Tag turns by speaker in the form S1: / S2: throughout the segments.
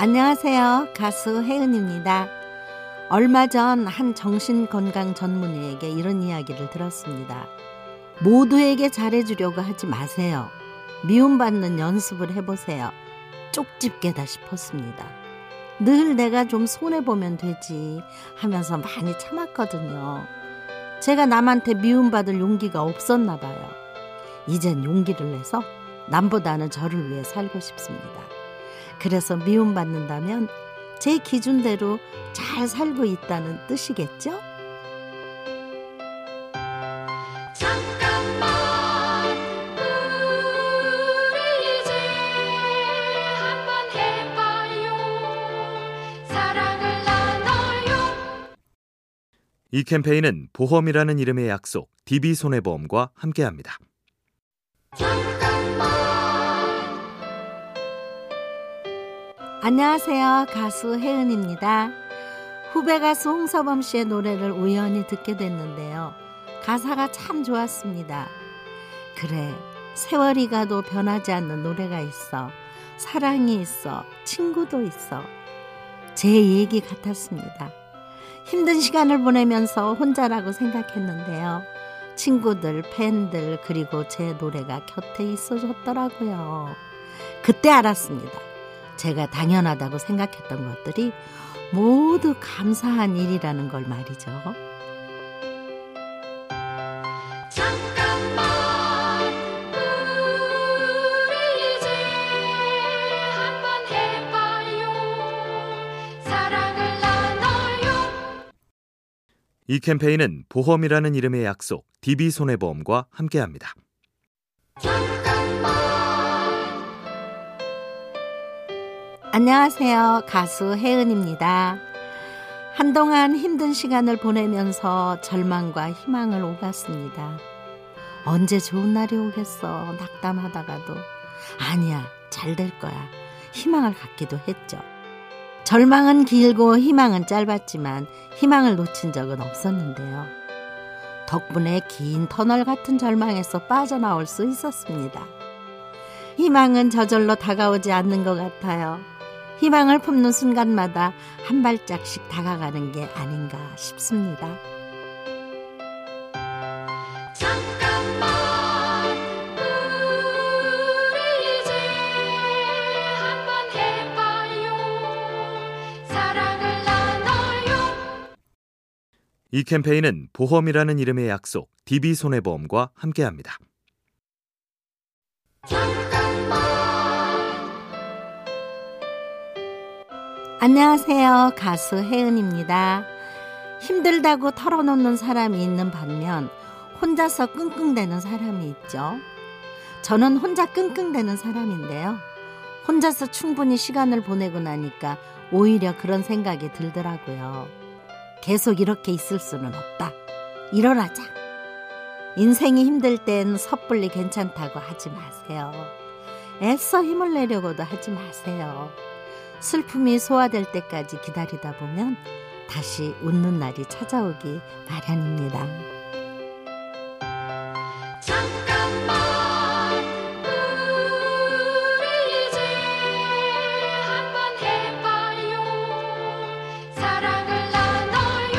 S1: 안녕하세요. 가수 혜은입니다. 얼마 전 한 정신건강 전문의에게 이런 이야기를 들었습니다. 모두에게 잘해주려고 하지 마세요. 미움받는 연습을 해보세요. 쪽집게다 싶었습니다. 늘 내가 좀 손해보면 되지 하면서 많이 참았거든요. 제가 남한테 미움받을 용기가 없었나 봐요. 이젠 용기를 내서 남보다는 저를 위해 살고 싶습니다. 그래서 미움받는다면 제 기준대로 잘 살고 있다는 뜻이겠죠?
S2: 잠깐만 우리 이제 한번 해봐요 사랑을 나눠요
S3: 이 캠페인은 보험이라는 이름의 약속 DB손해보험과 함께합니다.
S1: 안녕하세요. 가수 혜은입니다. 후배 가수 홍서범 씨의 노래를 우연히 듣게 됐는데요. 가사가 참 좋았습니다. 그래, 세월이 가도 변하지 않는 노래가 있어. 사랑이 있어. 친구도 있어. 제 얘기 같았습니다. 힘든 시간을 보내면서 혼자라고 생각했는데요. 친구들, 팬들, 그리고 제 노래가 곁에 있어 줬더라고요. 그때 알았습니다. 제가 당연하다고 생각했던 것들이 모두 감사한 일이라는 걸 말이죠.
S2: 잠깐만 우리 이제 한번 해봐요 사랑을 나눠요
S3: 이 캠페인은 보험이라는 이름의 약속 DB손해보험과 함께합니다.
S1: 안녕하세요. 가수 혜은입니다. 한동안 힘든 시간을 보내면서 절망과 희망을 오갔습니다. 언제 좋은 날이 오겠어. 낙담하다가도. 아니야. 잘 될 거야. 희망을 갖기도 했죠. 절망은 길고 희망은 짧았지만 희망을 놓친 적은 없었는데요. 덕분에 긴 터널 같은 절망에서 빠져나올 수 있었습니다. 희망은 저절로 다가오지 않는 것 같아요. 희망을 품는 순간마다 한 발짝씩 다가가는 게 아닌가 싶습니다.
S2: 잠깐만 우리 이제 한번 해봐요 사랑을 나눠요
S3: 이 캠페인은 보험이라는 이름의 약속 DB손해보험과 함께합니다.
S1: 안녕하세요. 가수 혜은입니다. 힘들다고 털어놓는 사람이 있는 반면 혼자서 끙끙대는 사람이 있죠. 저는 혼자 끙끙대는 사람인데요. 혼자서 충분히 시간을 보내고 나니까 오히려 그런 생각이 들더라고요. 계속 이렇게 있을 수는 없다. 일어나자. 인생이 힘들 땐 섣불리 괜찮다고 하지 마세요. 애써 힘을 내려고도 하지 마세요. 슬픔이 소화될 때까지 기다리다 보면 다시 웃는 날이 찾아오기 마련입니다.
S2: 잠깐만 우리 이제 한번 해봐요 사랑을 나눠요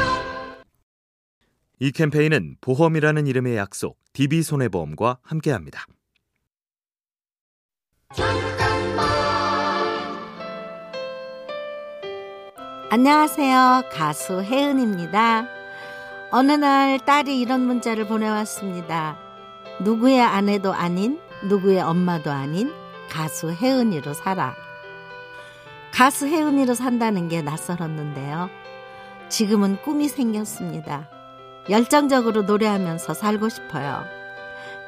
S3: 이 캠페인은 보험이라는 이름의 약속 DB손해보험과 함께합니다.
S1: 안녕하세요. 가수 혜은입니다. 어느 날 딸이 이런 문자를 보내왔습니다. 누구의 아내도 아닌, 누구의 엄마도 아닌 가수 혜은이로 살아. 가수 혜은이로 산다는 게 낯설었는데요. 지금은 꿈이 생겼습니다. 열정적으로 노래하면서 살고 싶어요.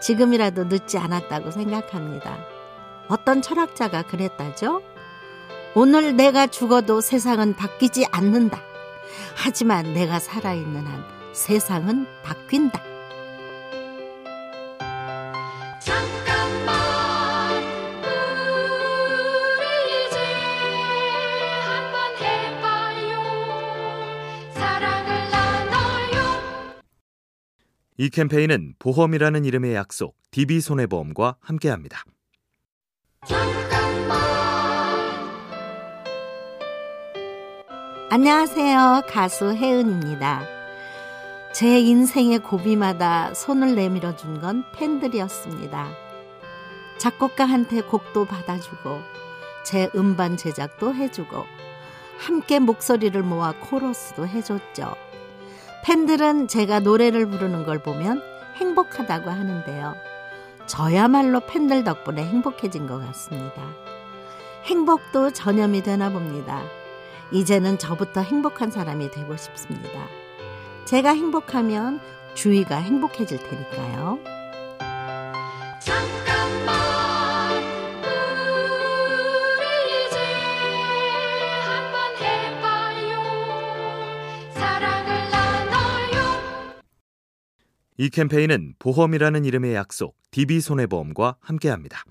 S1: 지금이라도 늦지 않았다고 생각합니다. 어떤 철학자가 그랬다죠? 오늘 내가 죽어도 세상은 바뀌지 않는다. 하지만 내가 살아있는 한 세상은 바뀐다.
S2: 잠깐만 우리 이제 한번 해봐요 사랑을 나눠요
S3: 이 캠페인은 보험이라는 이름의 약속 DB손해보험과 함께합니다.
S1: 안녕하세요. 가수 혜은입니다. 제 인생의 고비마다 손을 내밀어 준 건 팬들이었습니다. 작곡가한테 곡도 받아주고 제 음반 제작도 해주고 함께 목소리를 모아 코러스도 해줬죠. 팬들은 제가 노래를 부르는 걸 보면 행복하다고 하는데요. 저야말로 팬들 덕분에 행복해진 것 같습니다. 행복도 전염이 되나 봅니다. 이제는 저부터 행복한 사람이 되고 싶습니다. 제가 행복하면 주위가 행복해질 테니까요.
S2: 잠깐만 우리 이제 한번 해봐요 사랑을 나눠요
S3: 이 캠페인은 보험이라는 이름의 약속 DB손해보험과 함께합니다.